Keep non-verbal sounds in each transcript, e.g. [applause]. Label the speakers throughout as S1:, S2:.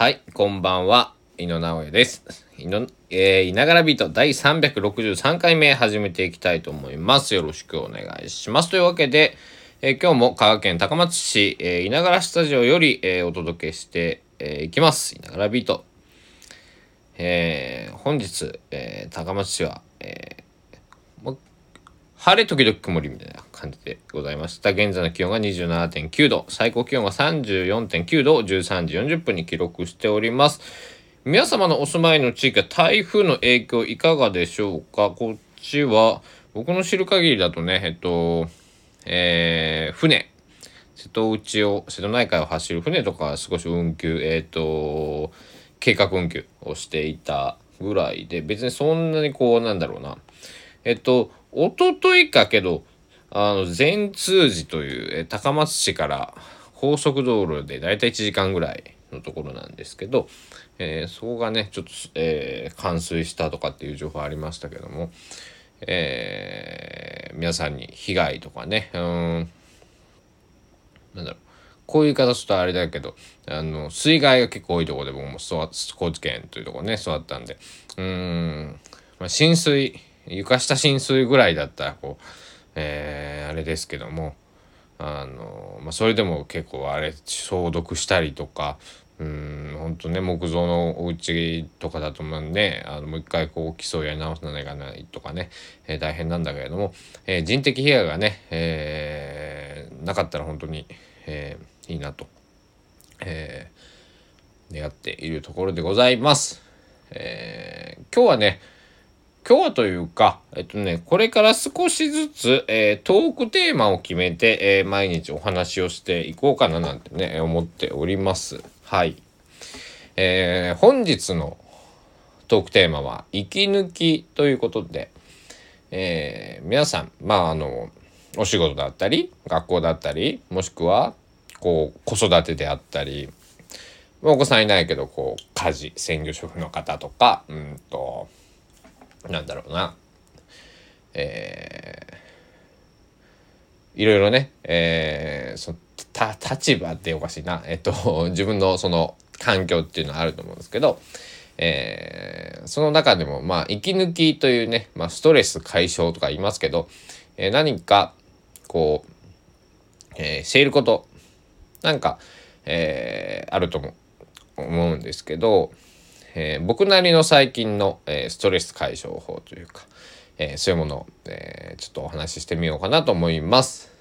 S1: はい、こんばんは。井野直哉です。井の、えー、いながらビート第363回目始めていきたいと思います。よろしくお願いします。というわけで、えー、今日も香川県高松市、えー、いながらスタジオより、えー、お届けしてい、えー、きます。いながらビート。えー、本日、えー、高松市は、えー、晴れ時々曇りみたいな感じでございました。現在の気温が27.9度、最高気温が34.9度を13時40分に記録しております。皆様のお住まいの地域は台風の影響いかがでしょうか？こっちは僕の知る限りだとね、えっと、えー、船、瀬戸内を、瀬戸内海を走る船とか少し運休、えっ、と、計画運休をしていたぐらいで、別にそんなにこう、なんだろうな。えっと、おとといかけど、あの、善通寺という、え高松市から高速道路でだいたい1時間ぐらいのところなんですけど、えー、そこがね、ちょっと、えー、冠水したとかっていう情報ありましたけども、えー、皆さんに被害とかね、うん、なんだろう、こういう言い方するとあれだけど、あの、水害が結構多いところで僕も高知県というところね、育ったんで、うん、まあ、浸水、床下浸水ぐらいだったらこう、えー、あれですけどもあの、まあ、それでも結構あれ消毒したりとかうん本当ね木造のお家とかだと思うんであのもう一回こう基礎をやり直さないかないとかね、えー、大変なんだけれども、えー、人的被害がね、えー、なかったら本当に、えー、いいなと、えー、願っているところでございます。えー、今日はね今日はというか、えっとね、これから少しずつ、えー、トークテーマを決めて、えー、毎日お話をしていこうかななんてね、思っております。はい。えー、本日のトークテーマは、息抜きということで、え、皆さん、まあ、あの、お仕事だったり、学校だったり、もしくは、こう、子育てであったり、お子さんいないけど、こう、家事、専業主婦の方とか、うんと、なんだろうな、えー、いろいろね、えー、そた立場っておかしいな、えっと、[laughs] 自分のその環境っていうのはあると思うんですけど、えー、その中でも、まあ、息抜きというね、まあ、ストレス解消とか言いますけど、えー、何か、こう、えー、していること、なんか、えー、あると思うんですけど、えー、僕なりの最近の、えー、ストレス解消法というか、え、そういうものを、えちょっとお話ししてみようかなと思います。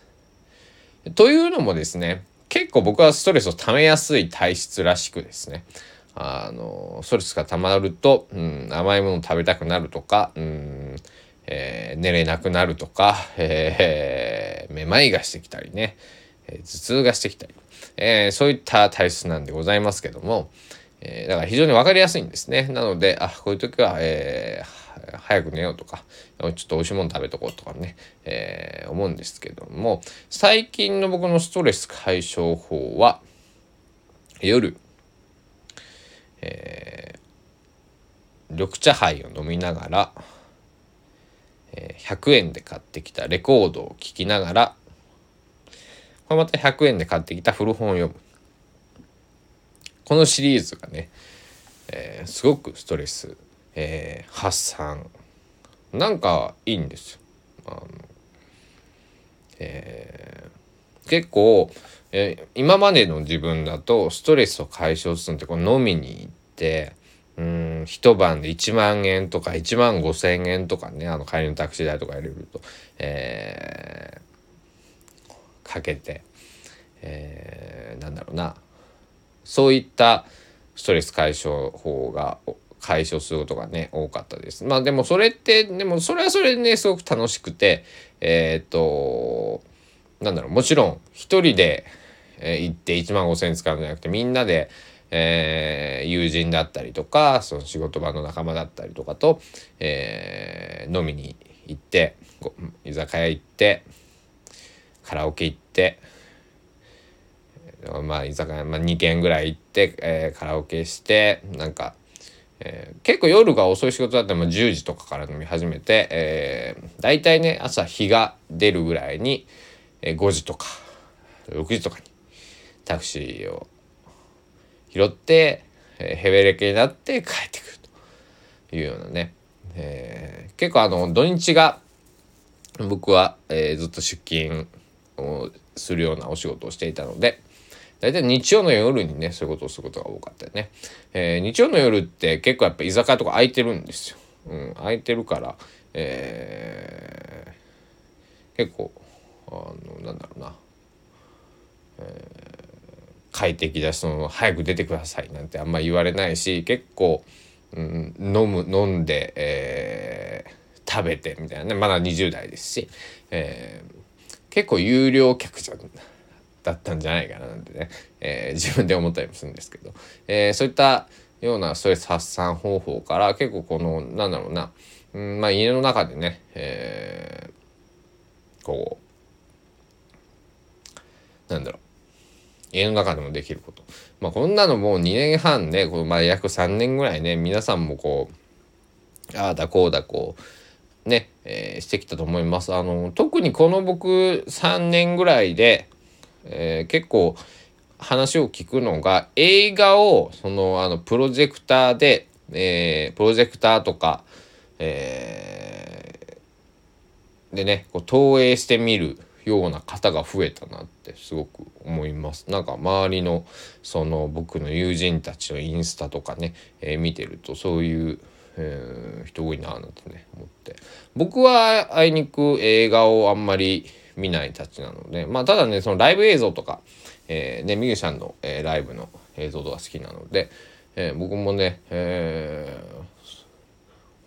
S1: というのもですね結構僕はストレスを溜めやすい体質らしくですねあのストレスが溜まると、うん、甘いもの食べたくなるとか、うんえー、寝れなくなるとか、えー、めまいがしてきたりね、えー、頭痛がしてきたり、えそういった体質なんでございますけども、えー、だから非常に分かりやすいんですね。なので、あ、こういう時は、えー、早く寝ようとか、ちょっと美味しいもの食べとこうとかね、えー、思うんですけども、最近の僕のストレス解消法は、夜、えー、緑茶杯を飲みながら、えー、100円で買ってきたレコードを聴きながら、これまた100円で買ってきた古本を読む。このシリーズがね、えー、すごくストレス、えー、発散。なんかいいんですよ。あのえー、結構、えー、今までの自分だとストレスを解消するのってこう飲みに行ってうん一晩で1万円とか1万5千円とかねあの帰りのタクシー代とか入れると、えー、かけて、えー、なんだろうな。そういったストレス解消法が解消することがね多かったです。まあでもそれってでもそれはそれでねすごく楽しくてえっ、となんだろうもちろん一人で、えー、行って1万5,000円使うんじゃなくてみんなで、えー、友人だったりとかその仕事場の仲間だったりとかと、えー、飲みに行って居酒屋行ってカラオケ行って。まあ居酒屋、まあ、2軒ぐらい行って、えー、カラオケしてなんか、えー、結構夜が遅い仕事だったら10時とかから飲み始めて、えー、大体ね朝日が出るぐらいに、えー、5時とか6時とかにタクシーを拾って、えー、ヘベレケになって帰ってくるというようなね、えー、結構あの土日が僕は、えー、ずっと出勤をするようなお仕事をしていたので大体日曜の夜にねそういうことをすることが多かったよね、えー、日曜の夜って結構やっぱ居酒屋とか空いてるんですよ、うん、空いてるから、えー、結構あのなんだろうな、えー、快適だしその早く出てくださいなんてあんま言われないし結構、うん、飲む飲んで、えー、食べてみたいなね。まだ20代ですし、えー、結構有料客じゃだったんじゃないかななんてね、えー、自分で思ったりもするんですけど、えー、そういったようなストレス発散方法から結構このなんだろうな、うんまあ、家の中でね、えー、こうなんだろう家の中でもできること。まあこんなのもう2年半ね、こうまあ約3年ぐらいね、皆さんもこう、ああだこうだこう、ね、えー、してきたと思います。あの、特にこの僕3年ぐらいで、えー、結構話を聞くのが映画をそのあのプロジェクターで、えー、プロジェクターとか、えー、でねこう投影してみるような方が増えたなってすごく思います。なんか周りのその僕の友人たちのインスタとかね、えー、見てるとそういう、えー、人多いななんてね思って僕はあいにく映画をあんまり見ないたちなのでまあただねそのライブ映像とか、えー、ねミュージシャンの、えー、ライブの映像とか好きなので、えー、僕もね、えー、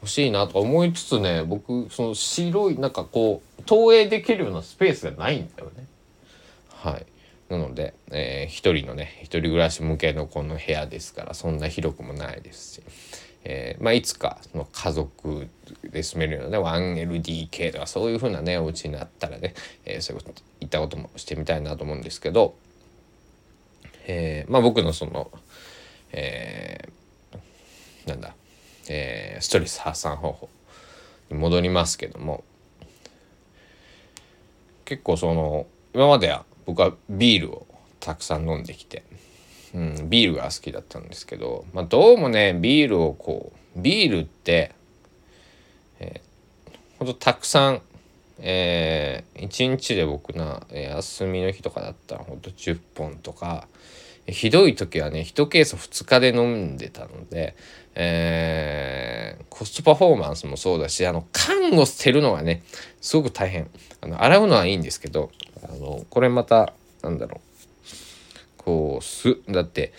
S1: 欲しいなとか思いつつね僕その白いなんかこう投影できるようなスペースがないんだよね。はいなので、えー、一人のね一人暮らし向けのこの部屋ですからそんな広くもないですし、えーまあ、いつかその家族で住めるようなね 1LDK とかそういう風なねお家になったらね、えー、そういうこと行ったこともしてみたいなと思うんですけど、えー、まあ僕のその、えー、なんだ、えー、ストレス発散方法に戻りますけども結構その今までは僕はビールをたくさん飲んできてうん、ビールが好きだったんですけど、まあ、どうもねビールをこうビールって、えー、ほんとたくさん、えー、1日で僕な、えー、休みの日とかだったらほんと10本とかひどい時はね1ケース2日で飲んでたので、えー、コストパフォーマンスもそうだしあの缶を捨てるのがねすごく大変。あの洗うのはいいんですけどあのこれまたなんだろうこうすだって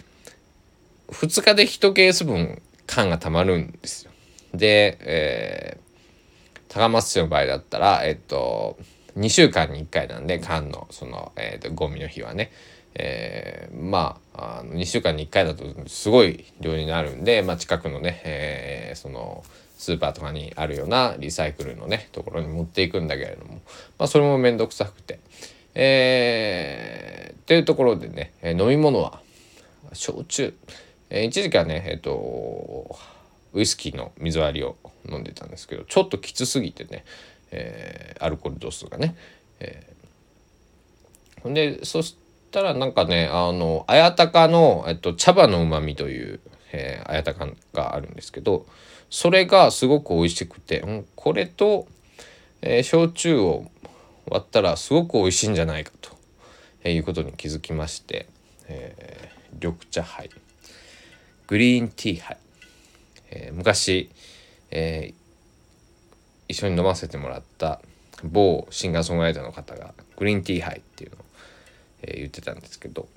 S1: 2日で1ケース分缶がたまるんですよ。で、えー、高松市の場合だったらえっと2週間に1回なんで缶のその、えーと、ゴミの日はね、えー、まああの2週間に1回だとすごい量になるんで、まあ、近くのね、えー、そのスーパーとかにあるようなリサイクルのねところに持っていくんだけれども、まあ、それも面倒くさくて。えー、っていうところでね、え飲み物は焼酎、えー、一時期はねえっ、ー、とウイスキーの水割りを飲んでたんですけどちょっときつすぎてね、えー、アルコール度数がね、えー、ほんでそしたらなんかねあの綾鷹の、えっと、茶葉のうまみという、えー、綾鷹があるんですけどそれがすごく美味しくて、うん、これと、えー、焼酎を割ったらすごく美味しいんじゃないかとえいうことに気づきまして、えー、緑茶杯グリーンティー杯、えー、昔、えー、一緒に飲ませてもらった某シンガーソングライターの方がグリーンティー杯っていうのを、え、言ってたんですけど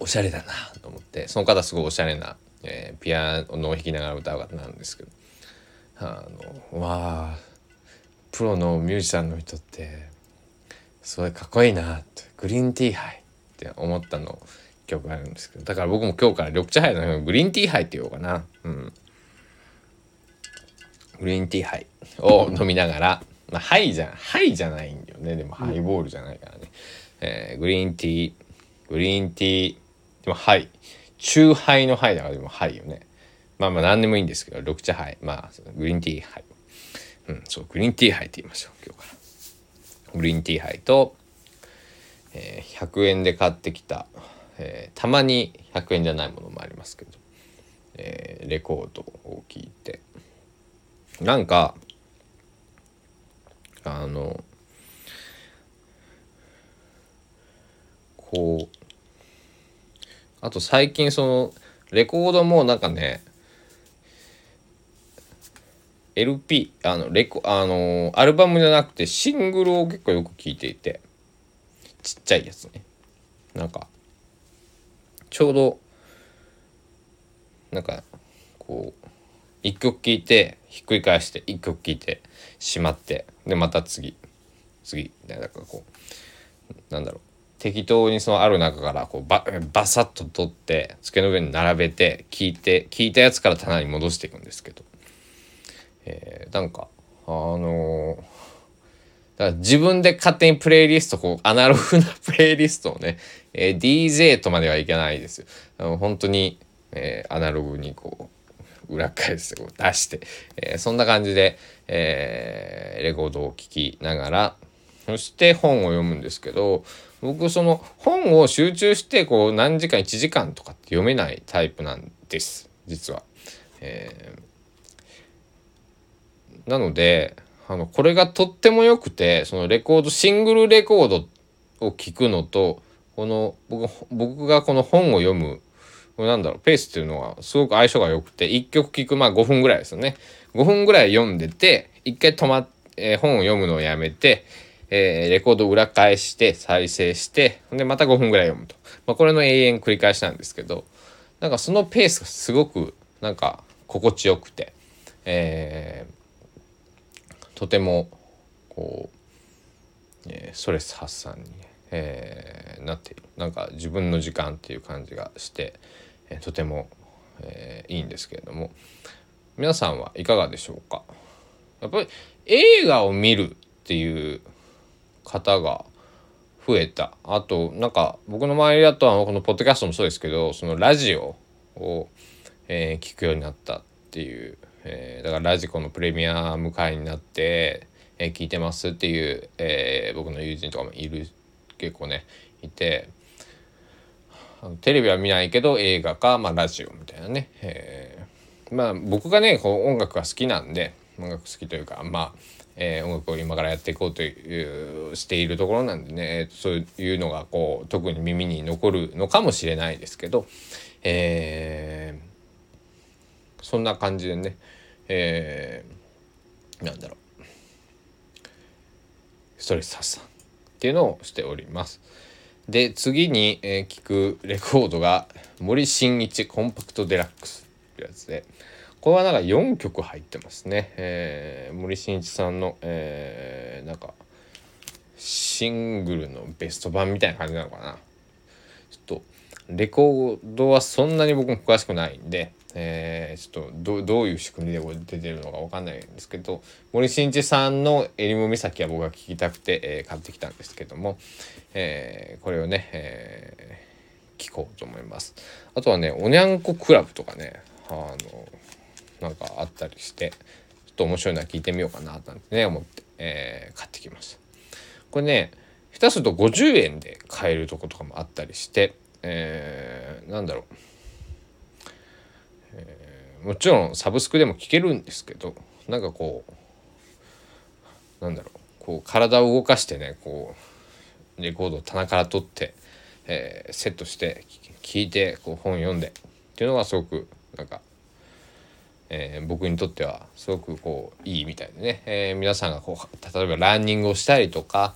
S1: おしゃれだなと思ってその方すごいおしゃれな、えー、ピアノを弾きながら歌う方なんですけどあのわあプロのミュージシャンの人ってすごいかっこいいなってグリーンティーハイって思ったの曲があるんですけどだから僕も今日から緑茶ハイのグリーンティーハイって言おうかな。うん。グリーンティーハイを飲みながらまあハイじゃんハイじゃないんだよね。でもハイボールじゃないからね、えー、グリーンティーグリーンティーでもハイ。チューハイのハイだからでもハイよね。まあまあ何でもいいんですけど緑茶杯。まあグリーンティー杯うん、そう、グリーンティー杯って言いましょう、今日から。グリーンティー杯と、えー、100円で買ってきた、えー、たまに100円じゃないものもありますけど、えー、レコードを聴いてなんかあのこうあと最近そのレコードもなんかね LP あのレコあのアルバムじゃなくてシングルを結構よく聴いていてちっちゃいやつね。なんかちょうどなんかこう一曲聴いてひっくり返して一曲聴いてしまってでまた次次なんかこうなんだろう。適当にそのある中からこうババサッと取って机の上に並べて聞いて聞いたやつから棚に戻していくんですけど、えー、なんかあのー、だから自分で勝手にプレイリストこうアナログなプレイリストをね、えー、DJ とまではいけないですよ。あの本当に、えー、アナログにこう裏返してこう出して、えー、そんな感じで、え、レコードを聴きながらそして本を読むんですけど僕その本を集中してこう何時間1時間とかって読めないタイプなんです実は。えー、なのであのこれがとっても良くてそのレコードシングルレコードを聞くのとこの僕僕がこの本を読むなんだろうペースっていうのはすごく相性が良くて1曲聞くまあ5分ぐらいですよね。5分ぐらい読んでて1回止まって、えー、本を読むのをやめてえー、レコードを裏返して再生してでまた5分ぐらい読むと、まあ、これの永遠繰り返しなんですけどなんかそのペースがすごくなんか心地よくて、えー、とてもこう、えー、ストレス発散に、えー、なっている。なんか自分の時間っていう感じがして、えー、とても、えー、いいんですけれども。皆さんはいかがでしょうか？やっぱり映画を見るっていう方が増えた。あとなんか僕の周りだとこのポッドキャストもそうですけどそのラジオを、えー、聞くようになったっていう、えー、だからラジコのプレミアム会になって、えー、聞いてますっていう、えー、僕の友人とかもいる結構ねいてテレビは見ないけど映画か、まあ、ラジオみたいなね、えー、まあ僕がねこう音楽が好きなんで音楽好きというかまあえー、音楽を今からやっていこうというしているところなんでね、えー、そういうのがこう特に耳に残るのかもしれないですけど、えー、そんな感じでね、えー、なんだろうストレス発散っていうのをしております。で次に、えー、聞くレコードが森進一コンパクトデラックスってやつで。これはなんか4曲入ってますね、えー、森進一さんの、えー、なんかシングルのベスト版みたいな感じなのかなちょっとレコードはそんなに僕も詳しくないんで、えー、ちょっとどういう仕組みで出てるのか分かんないんですけど森進一さんの「えりも岬」は僕が聴きたくて、えー、買ってきたんですけども、えー、これをね、えー、聞こうと思います。あとはね「おにゃんこクラブ」とかねあのなんかあったりしてちょっと面白いのは聞いてみようかななんてね思って、えー、買ってきました。これね下手すると50円で買えるとことかもあったりして、えー、なんだろう、もちろんサブスクでも聞けるんですけどなんかこうなんだろうこう体を動かしてねこうレコードを棚から取って、えー、セットして聞いてこう本読んでっていうのがすごくなんかえー、僕にとってはすごくこういいみたいでね、えー、皆さんがこう例えばランニングをしたりとか、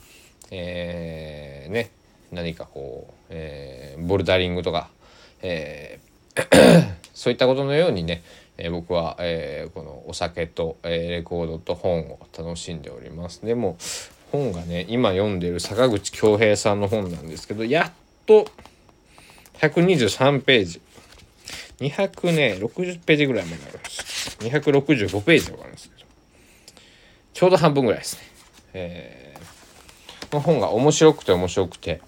S1: えー、ね何かこう、えボルダリングとか、えそういったことのようにね、え僕は、えこのお酒と、えレコードと本を楽しんでおります。でも本がね今読んでる坂口恭平さんの本なんですけどやっと123ページ200ね、60ページぐらいまであります。265ページとかあるんですけど、ちょうど半分ぐらいですね。えー、この本が面白くて面白くて、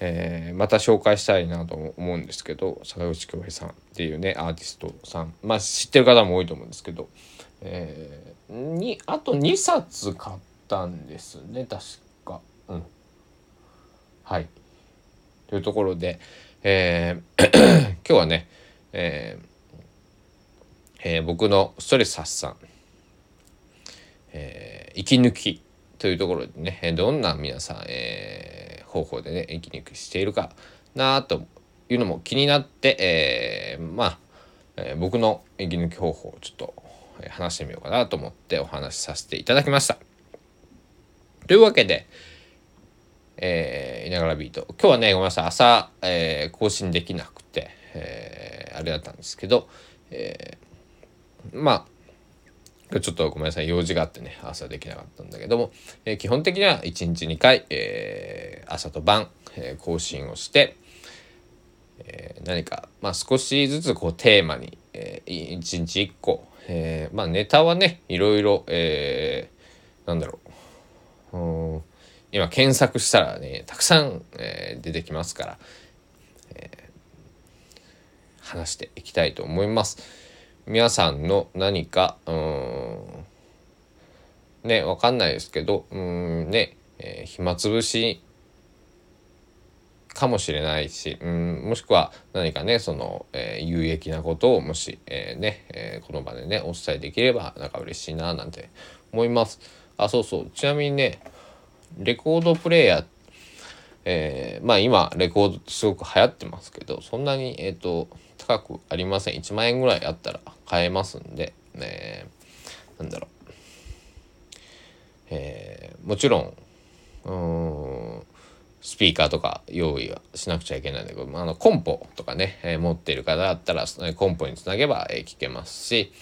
S1: えー、また紹介したいなと思うんですけど坂口恭平さんっていうねアーティストさん。まあ知ってる方も多いと思うんですけど、えー、にあと2冊買ったんですね確か。うん。はい。というところで、えー [coughs] 今日はね、ええー僕のストレス発散、えー息抜きというところでねえーどんな皆さん、えー方法でね息抜きしているかなというのも気になって、えーまあ、えー僕の息抜き方法をちょっと話してみようかなと思ってお話しさせていただきました。というわけで、えー、いながらビート今日はねごめんなさい朝、えー更新できなくて、えーあれだったんですけど、えーまあちょっとごめんなさい用事があってね朝できなかったんだけども、えー基本的には1日2回、えー朝と晩、えー更新をして、えー何か、まあ、少しずつこうテーマに、えー、1日1個、えーまあネタはねいろいろ、えーなんだろう今検索したらねたくさん、えー出てきますから、えー話していきたいと思います。皆さんの何かうんねわかんないですけどうんね、えー暇つぶしかもしれないしうんもしくは何かねその、えー有益なことをもし、えーね、えーこの場でねお伝えできればなんか嬉しいななんて思います。あそうそう。ちなみにねレコードプレーヤーえーまあ今レコードすごく流行ってますけどそんなにえっ、と高くありません。1万円ぐらいあったら買えますんで、えーなんだろう、もちろんうんスピーカーとか用意はしなくちゃいけないんだけど、あ、のコンポとかね、えー持っている方だったらコンポにつなげば、えー聞けますし、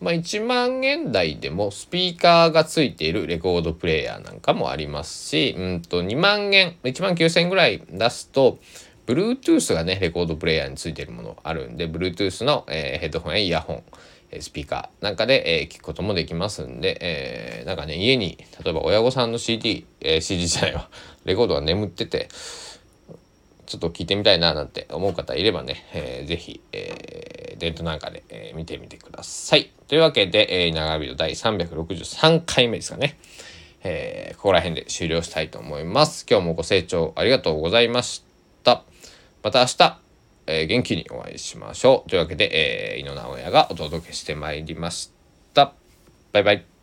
S1: まあ、1万円台でもスピーカーがついているレコードプレーヤーなんかもありますし、うんと2万円1万9000円ぐらい出すと Bluetooth がねレコードプレーヤーについてるものあるんで Bluetooth の、えーヘッドホンやイヤホンスピーカーなんかで、えー聞くこともできますんで、えーなんかね家に例えば親御さんの CD、えー CD じゃないわ [laughs] レコードが眠っててちょっと聞いてみたいななんて思う方いればね、えーぜひ、えー、デートなんかで、えー見てみてください。というわけで、えー、長ビデオ第363回目ですかね。えーここら辺で終了したいと思います。今日もご清聴ありがとうございました。また明日、えー元気にお会いしましょう。というわけで、えー、井野直哉がお届けしてまいりました。バイバイ。